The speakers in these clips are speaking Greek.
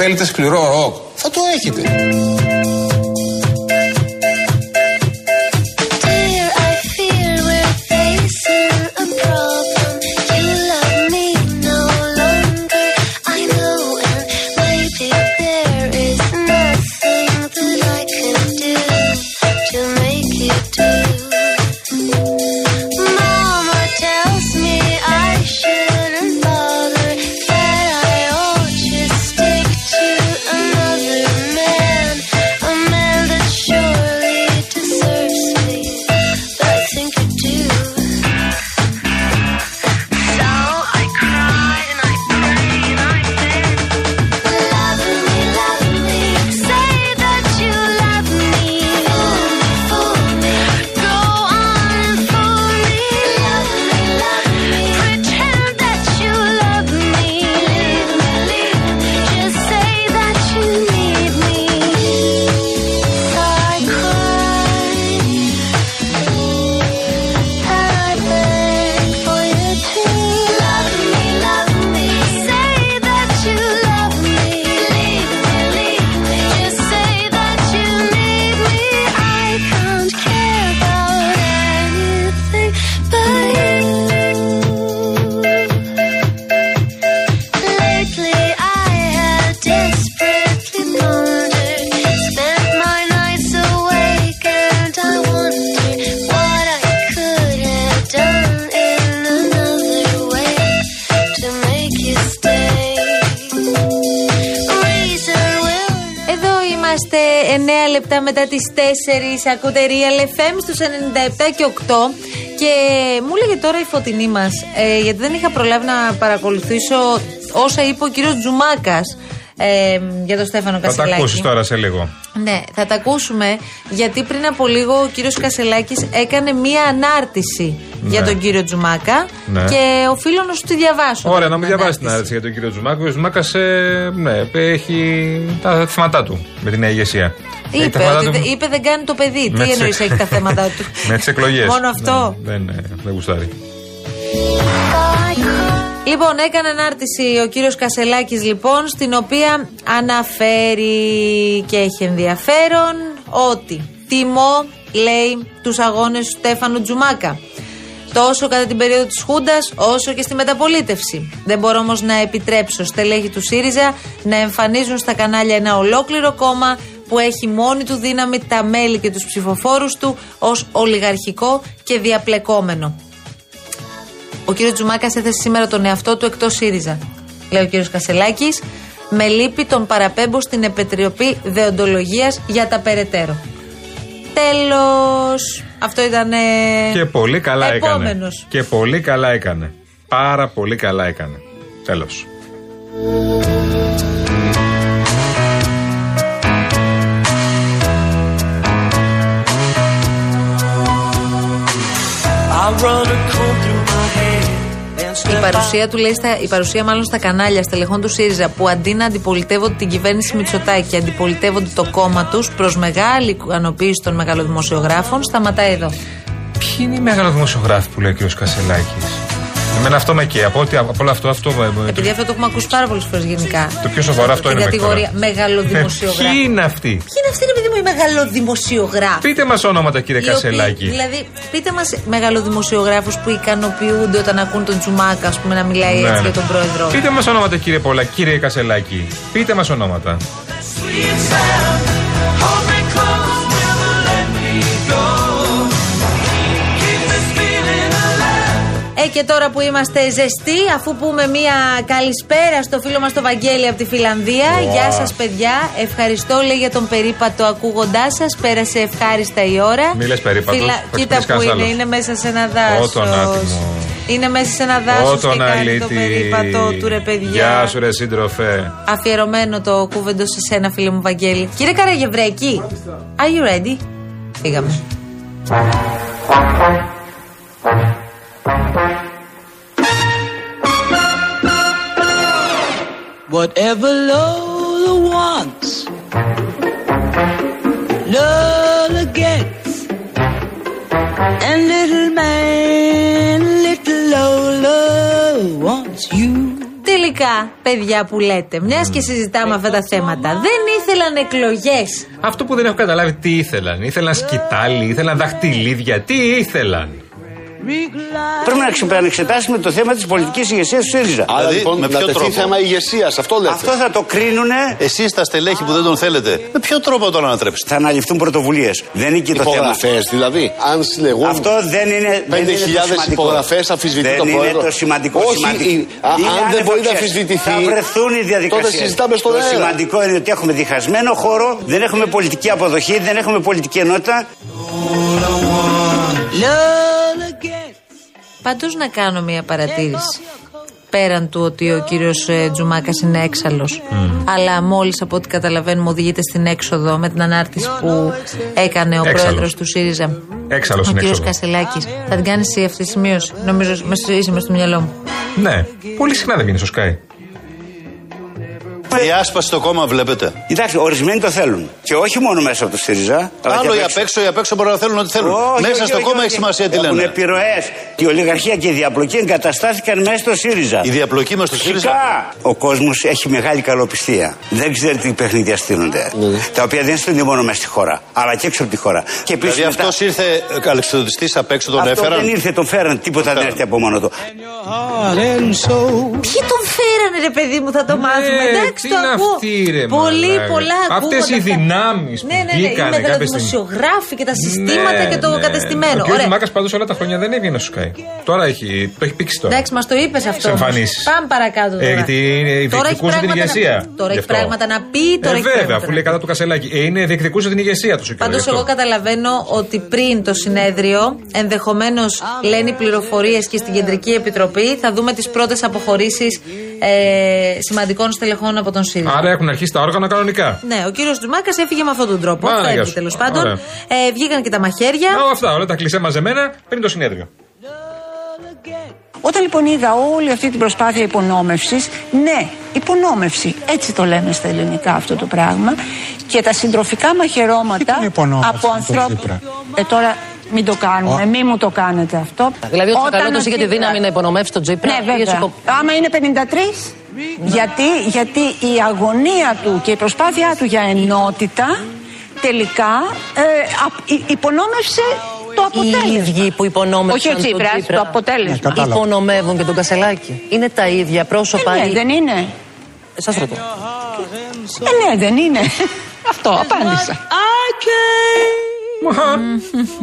Θέλετε σκληρό ροκ. Θα το έχετε. Λεπτά μετά τις 4 ακούτε Real FM στους 97 και 8 και μου έλεγε τώρα η φωτεινή μας, ε, γιατί δεν είχα προλάβει να παρακολουθήσω όσα είπε ο κύριος Τζουμάκας ε, για τον Στέφανο Κασελάκη. Θα τα ακούσεις τώρα σε λίγο. Ναι, θα τα ακούσουμε γιατί πριν από λίγο ο κύριος Κασελάκης έκανε μία ανάρτηση ναι. για τον κύριο Τζουμάκα ναι. και οφείλω να σου τη διαβάσω. Ωραία, να μου διαβάσεις την ανάρτηση για τον κύριο Τζουμάκα. Ο Τζουμάκας ε, ναι, έχει τα θέματα του με την ηγεσία. Είπε, ότι, του... είπε δεν κάνει το παιδί. Τι εννοείς έχει τα θέματα του; με τις εκλογές. Μόνο αυτό; Ναι, δεν, δεν γουστάρει. Λοιπόν, έκανε ανάρτηση ο κύριος Κασελάκης λοιπόν, στην οποία αναφέρει και έχει ενδιαφέρον ότι τιμώ, λέει, τους αγώνες του Στέφανου Τζουμάκα. Τόσο κατά την περίοδο της Χούντας, όσο και στη μεταπολίτευση. Δεν μπορώ όμως να επιτρέψω στελέχη του ΣΥΡΙΖΑ να εμφανίζουν στα κανάλια ένα ολόκληρο κόμμα που έχει μόνη του δύναμη τα μέλη και τους ψηφοφόρους του ως ολιγαρχικό και διαπλεκόμενο. Ο κύριος Τζουμάκας έθεσε σήμερα τον εαυτό του εκτός ΣΥΡΙΖΑ. Λέει ο κύριος Κασελάκης. Με λύπη τον παραπέμπω στην Επιτροπή Δεοντολογίας για τα περαιτέρω. Τέλος. Αυτό ήταν. Και πολύ καλά έκανε. Και πολύ καλά έκανε. Πάρα πολύ καλά έκανε. Τέλος. Η παρουσία του λέει στα, η παρουσία μάλλον στα κανάλια στελεχών του ΣΥΡΙΖΑ που αντί να αντιπολιτεύονται την κυβέρνηση Μητσοτάκη και αντιπολιτεύονται το κόμμα τους προς μεγάλη ικανοποίηση των μεγαλοδημοσιογράφων σταματάει εδώ. Ποιοι είναι οι μεγαλοδημοσιογράφοι που λέει ο κ. Κασελάκης; Εμένα αυτό με καίει. Από, από όλο αυτό, αυτό. Επειδή αυτό το έχουμε ακούσει πάρα πολλές φορές γενικά. Το πιο σοβαρό αυτό είναι. κατηγορία μεγαλοδημοσιογράφη. Ποιοι είναι αυτοί; Ποιοι είναι αυτοί, επειδή μου, οι μεγαλοδημοσιογράφοι; Πείτε μας ονόματα, κύριε Κασελάκη. Δηλαδή, πείτε μας μεγαλοδημοσιογράφους που ικανοποιούνται όταν ακούν τον Τζουμάκα, ας πούμε, να μιλάει ναι. έτσι για τον πρόεδρο. Πείτε μας ονόματα, κύριε Πολα, κύριε Κασελάκη. Πείτε μας ονόματα. Ε, και τώρα που είμαστε ζεστοί, αφού πούμε μία καλησπέρα στο φίλο μας το Βαγγέλη από τη Φιλανδία. Γεια σας, παιδιά. Ευχαριστώ, λέει, για τον περίπατο ακούγοντάς σας. Πέρασε ευχάριστα η ώρα. Μη περίπατο. Φιλα... Κοίτα που είναι, είναι μέσα σε ένα δάσος. Είναι μέσα σε ένα δάσος και κάνει το περίπατο του ρε παιδιά. Γεια σου ρε σύντροφε. Αφιερωμένο το κούβεντο σε σένα φίλε μου Βαγγέλη. Κύριε Καραγευρέκη, are you ready? Φύγαμε. Whatever Lola wants, Lola gets. And little man, little Lola wants you τελικά, παιδιά που λέτε, μιας και συζητάμε αυτά τα θέματα, δεν ήθελαν εκλογές. Αυτό που δεν έχω καταλάβει τι ήθελαν. Ήθελαν σκητάλη, ήθελαν δαχτυλίδια. Τι ήθελαν; Πρέπει να εξετάσουμε το θέμα της πολιτικής ηγεσίας του ΣΥΡΙΖΑ. Άρα Δηλαδή, λοιπόν με με ποιο ποιο τρόπο; θέμα ηγεσίας, αυτό λέτε. Αυτό θα το κρίνουν. Εσείς τα στελέχη που δεν τον θέλετε, με ποιο τρόπο τον ανατρέψετε; Θα αναλυφθούν πρωτοβουλίες. Δεν είναι εκεί το θέμα. Υπογραφές δηλαδή. Αν συλλεγούν. Αυτό δεν είναι. δεν είναι το 5.000 σημαντικό. υπογραφές αμφισβητεί δεν το πρόεδρο. είναι το σημαντικό. Όχι, σημαντικό. η- α- Είναι αν δεν μπορεί να ανεφοξές. αμφισβητηθεί, Θα βρεθούν οι διαδικασίες. τότε συζητάμε στον Το αέρα. σημαντικό είναι ότι έχουμε διχασμένο χώρο, δεν έχουμε πολιτική αποδοχή, δεν έχουμε πολιτική ενότητα. Πάντως να κάνω μια παρατήρηση. Πέραν του ότι ο κύριος Τζουμάκας είναι έξαλλος, αλλά μόλις από ό,τι καταλαβαίνουμε οδηγείται στην έξοδο με την ανάρτηση που έκανε ο Έξαλλος. πρόεδρος του ΣΥΡΙΖΑ. Έξαλλος ο στην κύριος έξοδο. Κασελάκης. Θα την κάνει εσύ αυτή τη σημείωση. Νομίζω είσαι με στο μυαλό μου. Ναι, πολύ συχνά δεν βγαίνει στο Sky. Η άσπαση στο κόμμα βλέπετε. Κοιτάξτε, ορισμένοι το θέλουν. Και όχι μόνο μέσα από το ΣΥΡΙΖΑ. αλλά και Άλλο οι απ' απ' έξω, οι απ' έξω μπορεί να θέλουν ό,τι θέλουν. Όχι, Μέσα όχι, στο όχι, κόμμα όχι. έχει σημασία τι Έχουν λένε. επιρροές. Η ολιγαρχία και η διαπλοκή εγκαταστάθηκαν μέσα στο ΣΥΡΙΖΑ. Η διαπλοκή μας στο ΣΥΡΙΖΑ. Φυσικά. Ο κόσμος έχει μεγάλη καλοπιστία. Δεν ξέρει τι παιχνίδια στείνονται. Τα οποία δεν στείνονται μόνο μέσα στη χώρα, αλλά και έξω από τη χώρα. Και επίσης Δηλαδή μετά- αυτό ήρθε αλεξιδοτιστή απ' έξω, τον Αυτό έφεραν. δεν ήρθε, τον φέραν. Τίποτα δεν φέραν. έρθει από μόνο του. Ποιοι τον φέρανε, ρε παιδί μου, θα το μάθουμε. Ναι, Εντάξει, τι το είναι ακούω. αυτοί, ρε, Πολύ, μαλάκα. πολλά Αυτές ακούγονται οι αυτά. δυνάμεις που Ναι, ναι, ναι. Οι βγήκανε κάποια στιγμή. μεταδημοσιογράφοι και τα συστήματα Ναι, και το ναι. κατεστημένο. Ο κ. Ωραία. Μάκας πάντως όλα τα χρόνια δεν έβγαινε στο Sky. Τώρα έχει, το έχει πήξει τώρα. Εντάξει, μας το είπες αυτό. Σε όμως. εμφανίσεις. Πάμε παρακάτω τώρα. Ε, γιατί είναι- Τώρα έχει διεκδικούσε την πράγματα ηγεσία. να- Τώρα Γι' έχει αυτό. πράγματα να πει. Τώρα ε, έχει βέβαια, πράγματα αφού να λέει πει. κατά του Κασελάκη. Ε, είναι διεκδικούσε την ηγεσία του. Πάντως, εγώ καταλαβαίνω ότι πριν το συνέδριο, ενδεχομένως λένε οι πληροφορίες και στην Κεντρική Επιτροπή, θα δούμε τις πρώτες αποχωρήσεις ε, σημαντικών στελεχών από τον ΣΥΡΙΖΑ. Άρα έχουν αρχίσει τα όργανα κανονικά. Ναι, ο κύριος Τζουμάκα έφυγε με αυτόν τον τρόπο. Μάνα, Φεύγει γεια σου. τέλο πάντων. Ωραία. Ε, βγήκαν και τα μαχαίρια. Α, αυτά όλα τα κλεισέ μαζεμένα πριν το συνέδριο. Όταν λοιπόν είδα όλη αυτή την προσπάθεια υπονόμευσης, ναι, υπονόμευση, έτσι το λέμε στα ελληνικά αυτό το πράγμα, και τα συντροφικά μαχαιρώματα είναι υπονόμευση από με τον ανθρώπου. Τσίπρα; Ε, τώρα μην το κάνουμε, μην μου το κάνετε αυτό. Δηλαδή ο Όταν Τσακαλώτος είχε τη Τσίπρας- δύναμη να υπονομεύσει τον Τσίπρα. Ναι, Είχε βέβαια. σκοπ- Άμα είναι 53, γιατί, γιατί η αγωνία του και η προσπάθειά του για ενότητα τελικά ε, απ- υ- υπονόμευσε το Οι αποτέλεσμα. ίδιοι που υπονόμευσαν Όχι ο τον Τσίπρας, Τσίπρα. το αποτέλεσμα. Ναι, κατάλαβα. Υπονομεύουν και τον Κασελάκη. Είναι τα ίδια πρόσωπα. Ε, ναι, ή- δεν είναι. Σας ρωτώ. Ε, ναι, δεν είναι. Αυτό, απάντησα.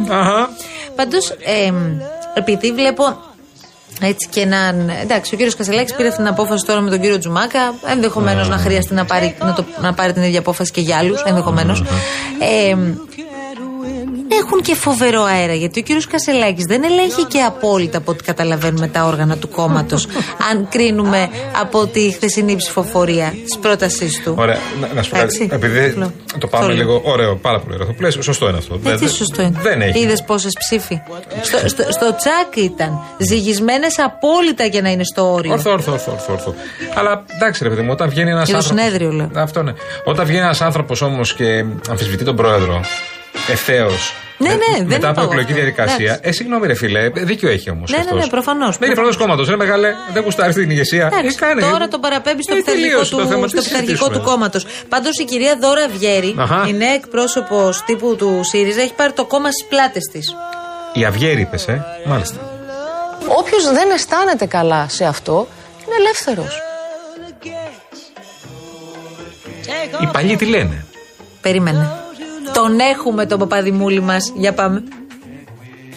Αχα. Πάντως, επειδή βλέπω έτσι και έναν. Εντάξει, ο κύριος Κασελάκης πήρε αυτή την απόφαση τώρα με τον κύριο Τζουμάκα. Ενδεχομένως να χρειαστεί να πάρει, να, το, να πάρει την ίδια απόφαση και για άλλους. Ενδεχομένως. Ε, έχουν και φοβερό αέρα γιατί ο κύριος Κασελάκης δεν ελέγχει και απόλυτα από ό,τι καταλαβαίνουμε τα όργανα του κόμματος. αν κρίνουμε από τη χθεσινή ψηφοφορία της πρότασής του. Ωραία, να, να σου πω Εντάξει. κάτι. Επειδή Απλό. το πάμε Το λέω. λίγο. Ωραίο, πάρα πολύ ωραίο. Το πλαίσιο, σωστό είναι αυτό. Ε, Δεν- τι δεν- σωστό είναι. Δεν έχει. Είδες πόσες ψήφοι. στο, στο, στο τσάκ ήταν. Ζυγισμένες απόλυτα για να είναι στο όριο. Ορθό, ορθό, ορθό, ορθό, ορθό. Αλλά εντάξει, ρε παιδί μου, όταν βγαίνει ένας Για το άνθρωπο. συνέδριο, λέω. Αυτό ναι. Όταν βγαίνει ένας άνθρωπος όμως και αμφισβητεί τον πρόεδρο ευθέως. Ναι, ναι, δεν Μετά είπα από εγώ εκλογική αυτό. διαδικασία. Εντάξει. Ε, συγγνώμη, ρε φίλε, δίκιο έχει όμως. Ναι, ναι, ναι, προφανώς. Δεν είναι πρώτο κόμματος, ρε μεγάλε, δεν γουστάρεις την ηγεσία. Εντάξει, Ε, κάνε. τώρα τον παραπέμπει στο Ε, πειθαρχικό τελείωσε του, το θέμα, στο τι πειθαρχικό του συζητήσουμε. κόμματος. Πάντως η κυρία Δώρα Βιέρη, Αχα. η νέα εκπρόσωπος τύπου του ΣΥΡΙΖΑ, έχει πάρει το κόμμα στις πλάτες της. Η Αυγέρη είπες, ε. Μάλιστα. Όποιος δεν αισθάνεται καλά σε αυτό, είναι ελεύθερος. Οι παλιοί τι λένε; Περίμενε. Τον έχουμε τον παπαδημούλη μας. Για πάμε.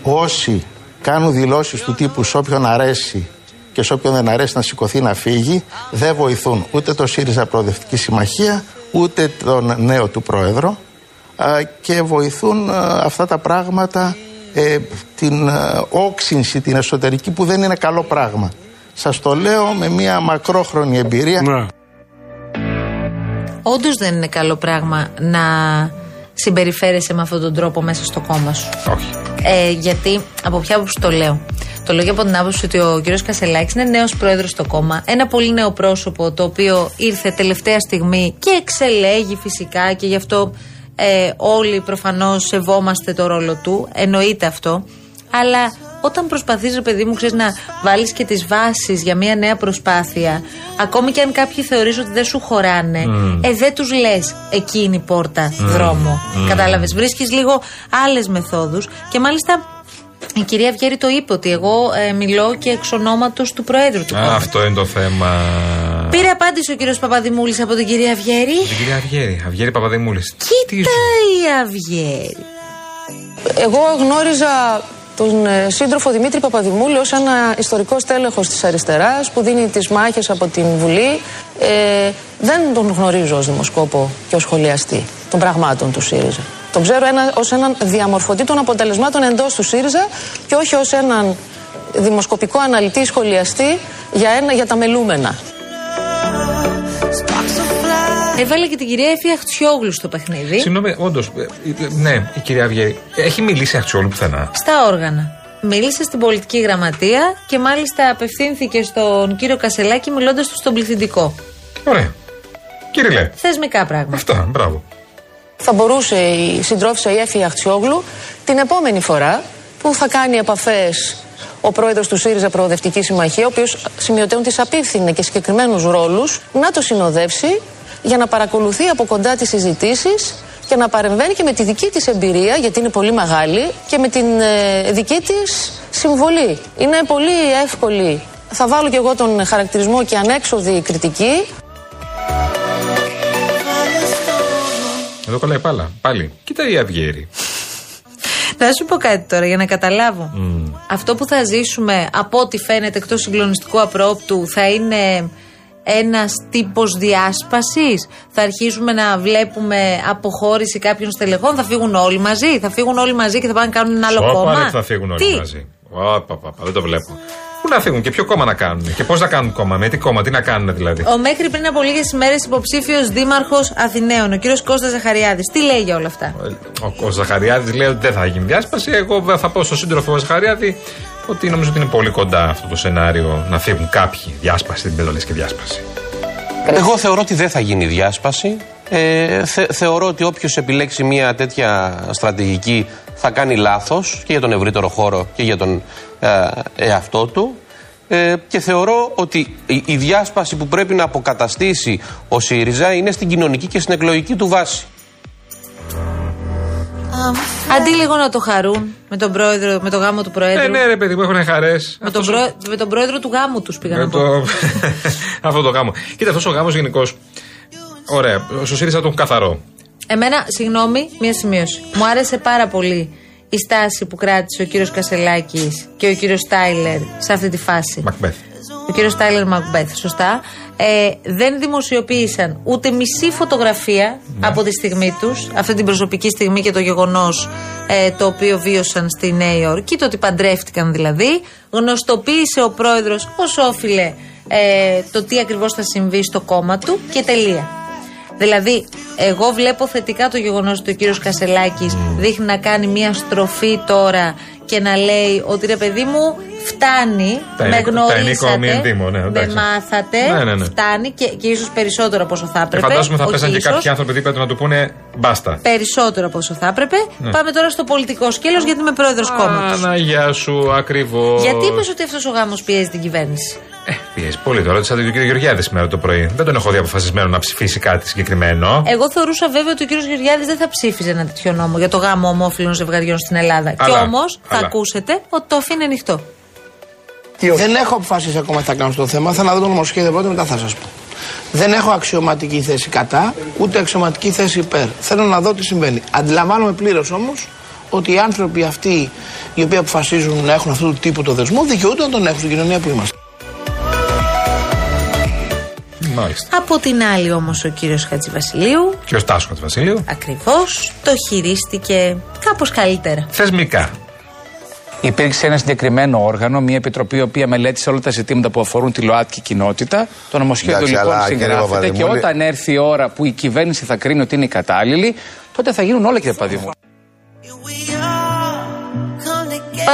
Όσοι κάνουν δηλώσεις του τύπου σε όποιον αρέσει και σε όποιον δεν αρέσει να σηκωθεί να φύγει, δεν βοηθούν ούτε το ΣΥΡΙΖΑ Προοδευτική Συμμαχία, ούτε τον νέο του πρόεδρο α, και βοηθούν α, αυτά τα πράγματα ε, την α, όξυνση, την εσωτερική που δεν είναι καλό πράγμα. Σας το λέω με μια μακρόχρονη εμπειρία. Όντως δεν είναι καλό πράγμα να συμπεριφέρεσαι με αυτόν τον τρόπο μέσα στο κόμμα σου; Όχι. Ε, γιατί, από ποια άποψη το λέω; Το λέω και από την άποψη ότι ο κ. Κασελάκης είναι νέος πρόεδρος στο κόμμα. Ένα πολύ νέο πρόσωπο το οποίο ήρθε τελευταία στιγμή και εξελέγει φυσικά και γι' αυτό ε, όλοι προφανώς σεβόμαστε το ρόλο του. Εννοείται αυτό. Αλλά όταν προσπαθείς, ρε παιδί μου, ξέρεις να βάλεις και τις βάσεις για μια νέα προσπάθεια, ακόμη και αν κάποιοι θεωρείς ότι δεν σου χωράνε, ε, δεν τους λες εκείνη η πόρτα δρόμο. Κατάλαβες. Βρίσκεις λίγο άλλες μεθόδους και μάλιστα η κυρία Αυγέρη το είπε ότι εγώ ε, μιλώ και εξ ονόματος του Προέδρου του Α, κόμματος. αυτό είναι το θέμα. Πήρε απάντηση ο κύριος Παπαδημούλης από την κυρία Αυγέρη. Την κυρία Αυγέρη, Αυγέρη Παπαδημούλης. Κοίτα η Αυγέρη. Εγώ γνώριζα τον ε, σύντροφο Δημήτρη Παπαδημούλη ως ένα ιστορικό στέλεχος της αριστεράς που δίνει τις μάχες από την Βουλή. Ε, δεν τον γνωρίζω ως δημοσκόπο και ως σχολιαστή των πραγμάτων του ΣΥΡΙΖΑ. Τον ξέρω ένα, ως έναν διαμορφωτή των αποτελεσμάτων εντός του ΣΥΡΙΖΑ και όχι ως έναν δημοσκοπικό αναλυτή σχολιαστή για, ένα, για τα μελούμενα. Έβαλε και την κυρία Εφη Αχτσιόγλου στο παιχνίδι. Συγγνώμη, όντως. Ναι, η κυρία Αυγέρη. Έχει μιλήσει Αχτσιόλου πουθενά. Στα όργανα. Μίλησε στην πολιτική γραμματεία και μάλιστα απευθύνθηκε στον κύριο Κασελάκη μιλώντας του στον πληθυντικό. Ωραία. Κύριε Θεσμικά πράγματα. Αυτά, μπράβο. Θα μπορούσε η συντρόφισσα η Έφη Αχτσιόγλου την επόμενη φορά που θα κάνει επαφές ο πρόεδρος του ΣΥΡΙΖΑ Προοδευτικής Συμμαχίας, ο οποίος σημειωτέων τη απίφθινε και συγκεκριμένους ρόλους, να το συνοδεύσει για να παρακολουθεί από κοντά τις συζητήσεις και να παρεμβαίνει και με τη δική της εμπειρία, γιατί είναι πολύ μεγάλη, και με την ε, δική της συμβολή. Είναι πολύ εύκολη. Θα βάλω και εγώ τον χαρακτηρισμό και ανέξοδη κριτική. Εδώ κολλάει πάλα. Πάλι. Κοίτα η Αυγέρη. Να σου πω κάτι τώρα για να καταλάβω. Αυτό που θα ζήσουμε από ό,τι φαίνεται εκτός συγκλονιστικού απρόπτου θα είναι ένας τύπος διάσπασης. Θα αρχίσουμε να βλέπουμε αποχώρηση κάποιων στελεχών. Θα φύγουν όλοι μαζί. Θα φύγουν όλοι μαζί και θα πάνε να κάνουν ένα άλλο Όπα, κόμμα. ρε, θα φύγουν όλοι Τι; μαζί. Όπα, πα, πα, δεν το βλέπω. Πού να φύγουν και ποιο κόμμα να κάνουν και πώς να κάνουν κόμμα, με τι κόμμα, τι να κάνουν δηλαδή. Ο μέχρι πριν από λίγες ημέρες υποψήφιος δήμαρχος Αθηναίων, ο κύριος Κώστας Ζαχαριάδης, τι λέει για όλα αυτά; Ο, ο Ζαχαριάδης λέει ότι δεν θα γίνει διάσπαση. Εγώ θα πω στο σύντροφο Ζαχαριάδη ότι νομίζω ότι είναι πολύ κοντά αυτό το σενάριο να φύγουν κάποιοι διάσπαση, δεν πέτω λες και διάσπαση. Εγώ θεωρώ ότι δεν θα γίνει διάσπαση. Ε, θε- θεωρώ ότι όποιος επιλέξει μια τέτοια στρατηγική θα κάνει λάθος και για τον ευρύτερο χώρο και για τον ε, εαυτό του. Ε, και θεωρώ ότι η, η διάσπαση που πρέπει να αποκαταστήσει ο ΣΥΡΙΖΑ είναι στην κοινωνική και στην εκλογική του βάση. Αντί λίγο να το χαρούν με τον, πρόεδρο, με το γάμο του Προέδρου. Ε, ναι, ρε παιδί μου, έχουν χαρές. με, τον πρό- με τον πρόεδρο του γάμου τους πήγα να Με πω. το... αυτό το γάμο. Κοίτα, αυτός ο γάμος γενικώς. Ωραία. Στο ΣΥΡΙΖΑ τον έχουν καθαρό. Εμένα, συγγνώμη, μία σημείωση. Μου άρεσε πάρα πολύ η στάση που κράτησε ο κύριος Κασελάκης και ο κύριος Στάιλερ σε αυτή τη φάση. Μακμπέθ. Ο κύριος Στάιλερ Μακμπέθ, σωστά. Ε, δεν δημοσιοποίησαν ούτε μισή φωτογραφία από τη στιγμή τους, αυτή την προσωπική στιγμή και το γεγονός ε, το οποίο βίωσαν στη Νέα Υόρκη, το ότι παντρεύτηκαν δηλαδή. Γνωστοποίησε ο πρόεδρος ως όφιλε ε, το τι ακριβώς θα συμβεί στο κόμμα του και τελεία. Δηλαδή, εγώ βλέπω θετικά το γεγονός ότι ο κύριος Κασελάκης δείχνει να κάνει μια στροφή τώρα και να λέει ότι ρε παιδί μου, φτάνει, Τα με ενίκο- τα ενίκο γνωρίσατε, μη εντύμω, ναι, με εντάξει. μάθατε, Ναι, ναι, ναι. φτάνει και, και ίσως περισσότερο από όσο θα Και έπρεπε. φαντάζομαι θα όχι πέσαν και ίσως, κάποιοι άνθρωποι δίπλα του να του πούνε μπάστα. Περισσότερο από όσο θα έπρεπε. Ναι. Πάμε τώρα στο πολιτικό σκέλος γιατί είμαι πρόεδρος κόμματος. Αναγιά σου, ακριβώς. Γιατί είπες ότι αυτός ο γάμος πιέζει την κυβέρνηση; Ε, πιέζει πολύ τώρα. Ρώτησα τον κύριο Γεωργιάδης σήμερα το πρωί. Δεν τον έχω δει αποφασισμένο να ψηφίσει κάτι συγκεκριμένο. Εγώ θεωρούσα βέβαια ότι ο κύριος Γεωργιάδης δεν θα ψήφιζε ένα τέτοιο νόμο για το γάμο ομόφυλων ζευγαριών στην Ελλάδα. Αλλά, και όμως θα αλλά. ακούσετε ότι το αφήνει ανοιχτό. Δεν έχω αποφασίσει ακόμα τι θα κάνω στο θέμα. Θα να δω το νομοσχέδιο πρώτα, μετά θα σας πω. Δεν έχω αξιωματική θέση κατά, ούτε αξιωματική θέση υπέρ. Θέλω να δω τι συμβαίνει. Αντιλαμβάνομαι πλήρως όμως ότι οι άνθρωποι αυτοί οι οποίοι αποφασίζουν να έχουν αυτού του τύπου το δεσμό δικαιούνται να τον έχουν στην κοινωνία που είμαστε. Μάλιστα. Από την άλλη όμως ο κύριος Χατζηβασιλείου Και ο Στάσος του Βασίλειου. ακριβώς το χειρίστηκε κάπως καλύτερα. Θεσμικά. Υπήρξε ένα συγκεκριμένο όργανο, μια επιτροπή η οποία μελέτησε όλα τα ζητήματα που αφορούν τη ΛΟΑΤΚΙ κοινότητα. Το νομοσχέδιο Εντάξει, λοιπόν αλλά, κύριε συγγράφεται και Παπαδημούλη- όταν έρθει η ώρα που η κυβέρνηση θα κρίνει ότι είναι η κατάλληλη, τότε θα γίνουν όλα κύριε Παπαδημούλη.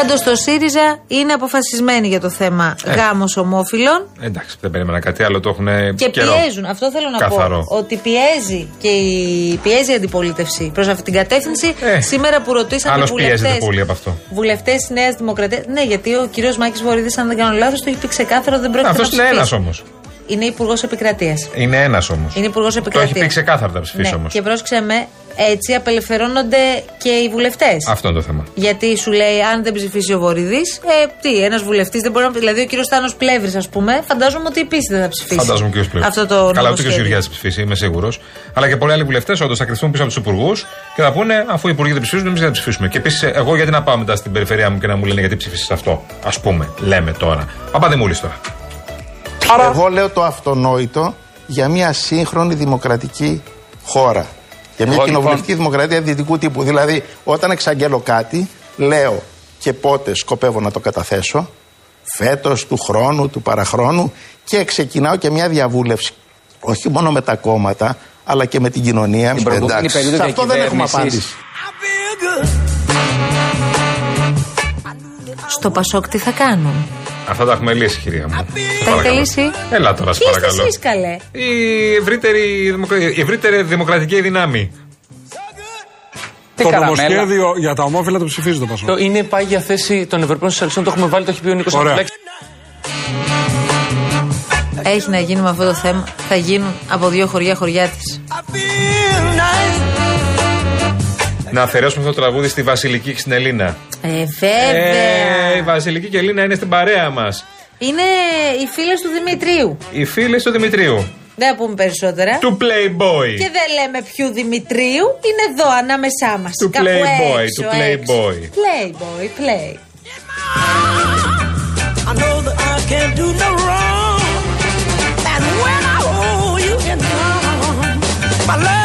Πάντως το ΣΥΡΙΖΑ είναι αποφασισμένοι για το θέμα Ε. γάμος ομόφυλων Εντάξει, δεν περίμενα κάτι άλλο, το έχουν και καιρό. πιέζουν. Αυτό θέλω να Καθαρό. πω. Ότι πιέζει και η, πιέζει η αντιπολίτευση προς αυτή την κατεύθυνση. Σήμερα που ρωτήσατε Άλλος πιέζεται βουλευτέ. πολύ από αυτό. Βουλευτές της Νέας Δημοκρατία. Ναι, γιατί ο κύριος Μάκης Βορύδης, αν δεν κάνω λάθος, το έχει πει ξεκάθαρα δεν πρόκειται Αυτός να είναι ένας ψηφίσει. όμως. Είναι υπουργός επικρατείας. Είναι ένας όμως. Είναι υπουργός Το επικρατείας. έχει πει ξεκάθαρα θα ψηφίσει ναι. όμως. Και πρόσεξε με, έτσι απελευθερώνονται και οι βουλευτές. Αυτό είναι το θέμα. Γιατί σου λέει, αν δεν ψηφίσει ο Βορύδης, ε, τι, ένας βουλευτής δεν μπορεί να. Δηλαδή, ο κύριος Τάνο Πλεύρης, ας πούμε, φαντάζομαι ότι επίση δεν θα ψηφίσει. Φαντάζομαι και ο Πλεύρης. Αυτό το Καλά, ούτε και ο νομοσχέδιο. Γεωργιάδης θα ψηφίσει, είμαι σίγουρος. Αλλά και πολλοί άλλοι βουλευτές όντως θα κρυφθούν πίσω από τους υπουργούς και θα πούνε, αφού οι υπουργοί δεν ψηφίσουν, εμείς δεν θα ψηφίσουμε. Και επίσης, εγώ γιατί να πάω μετά στην περιφερειά μου και να μου λένε γιατί ψήφισες αυτό. Α πούμε, λέμε τώρα. Παπαδημούλης τώρα. Εγώ λέω το αυτονόητο για μια σύγχρονη δημοκρατική χώρα. Για μια Εγώ, κοινοβουλευτική δημοκρατία δυτικού τύπου. Δηλαδή, όταν εξαγγέλω κάτι, λέω και πότε σκοπεύω να το καταθέσω, φέτος, του χρόνου, του παραχρόνου, και ξεκινάω και μια διαβούλευση. Όχι μόνο με τα κόμματα, αλλά και με την κοινωνία. Την προηγούμενη Εντάξει. περίοδο Σε αυτό δεν έχουμε διακυβέρνησης. απάντηση. Στο Πασόκ τι θα κάνουν; Αυτά τα έχουμε λύσει, κυρία μου. Τα έχετε λύσει; Έλα τώρα, σε Ποιοι είστε παρακαλώ. εσείς, καλέ; Η ευρύτερη, δημοκρα... η ευρύτερη δημοκρατική δύναμη. Το καραμέλα. νομοσχέδιο για τα ομόφυλα το ψηφίζει το Πασόκ. Είναι πάγια θέση των Ευρωπαίων Σοσιαλιστών, το έχουμε βάλει, το έχει πει ο Νίκος Ωραία. Αναφυλάκης. Έχει να γίνει με αυτό το θέμα. Θα γίνουν από δύο χωριά χωριά της. Να αφαιρέσουμε αυτό το τραγούδι στη Βασιλική και στην Ελλήνα. Ε, βέβαια. Ε, η Βασιλική και η Ελλήνα είναι στην παρέα μας. Είναι οι φίλες του Δημητρίου. Οι φίλες του Δημητρίου. Δεν θα πούμε περισσότερα. Του Playboy. Και δεν λέμε ποιου Δημητρίου. Είναι εδώ ανάμεσά μας. Του Playboy, του Playboy. Playboy, play. I know that I can't do no wrong. And when I hold you in my arms, my love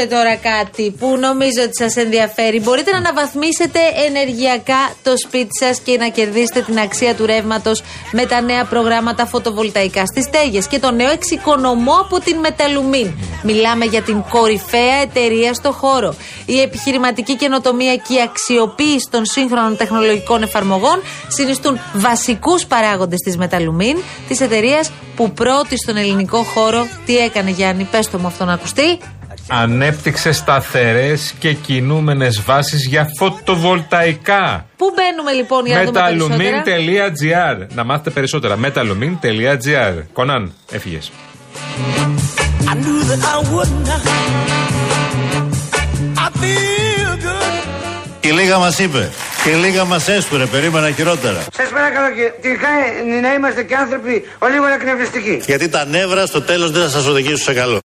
Ακούστε τώρα κάτι που νομίζω ότι σας ενδιαφέρει. Μπορείτε να αναβαθμίσετε ενεργειακά το σπίτι σας και να κερδίσετε την αξία του ρεύματος με τα νέα προγράμματα φωτοβολταϊκά στις στέγες και το νέο εξοικονομώ από την Μεταλουμίν. Μιλάμε για την κορυφαία εταιρεία στο χώρο. Η επιχειρηματική καινοτομία και η αξιοποίηση των σύγχρονων τεχνολογικών εφαρμογών συνιστούν βασικούς παράγοντες της Μεταλουμίν, της εταιρείας που πρώτη στον ελληνικό χώρο. Τι έκανε Γιάννη, πες το μου αυτό να ακουστεί. Ανέπτυξε σταθερές και κινούμενες βάσεις για φωτοβολταϊκά. Πού μπαίνουμε λοιπόν για να δούμε περισσότερα; Metalumin.gr Να μάθετε περισσότερα. Metalumin.gr Κονάν, έφυγες. I knew that I would not. I feel good. Η Λίγα μας είπε. Και η Λίγα μας έσπουρε. Περίμενα χειρότερα. Σας παρακαλώ και τελικά να είμαστε και άνθρωποι ο λίγο εκνευριστικοί. Γιατί τα νεύρα στο τέλος δεν θα σας οδηγήσουν σε καλό.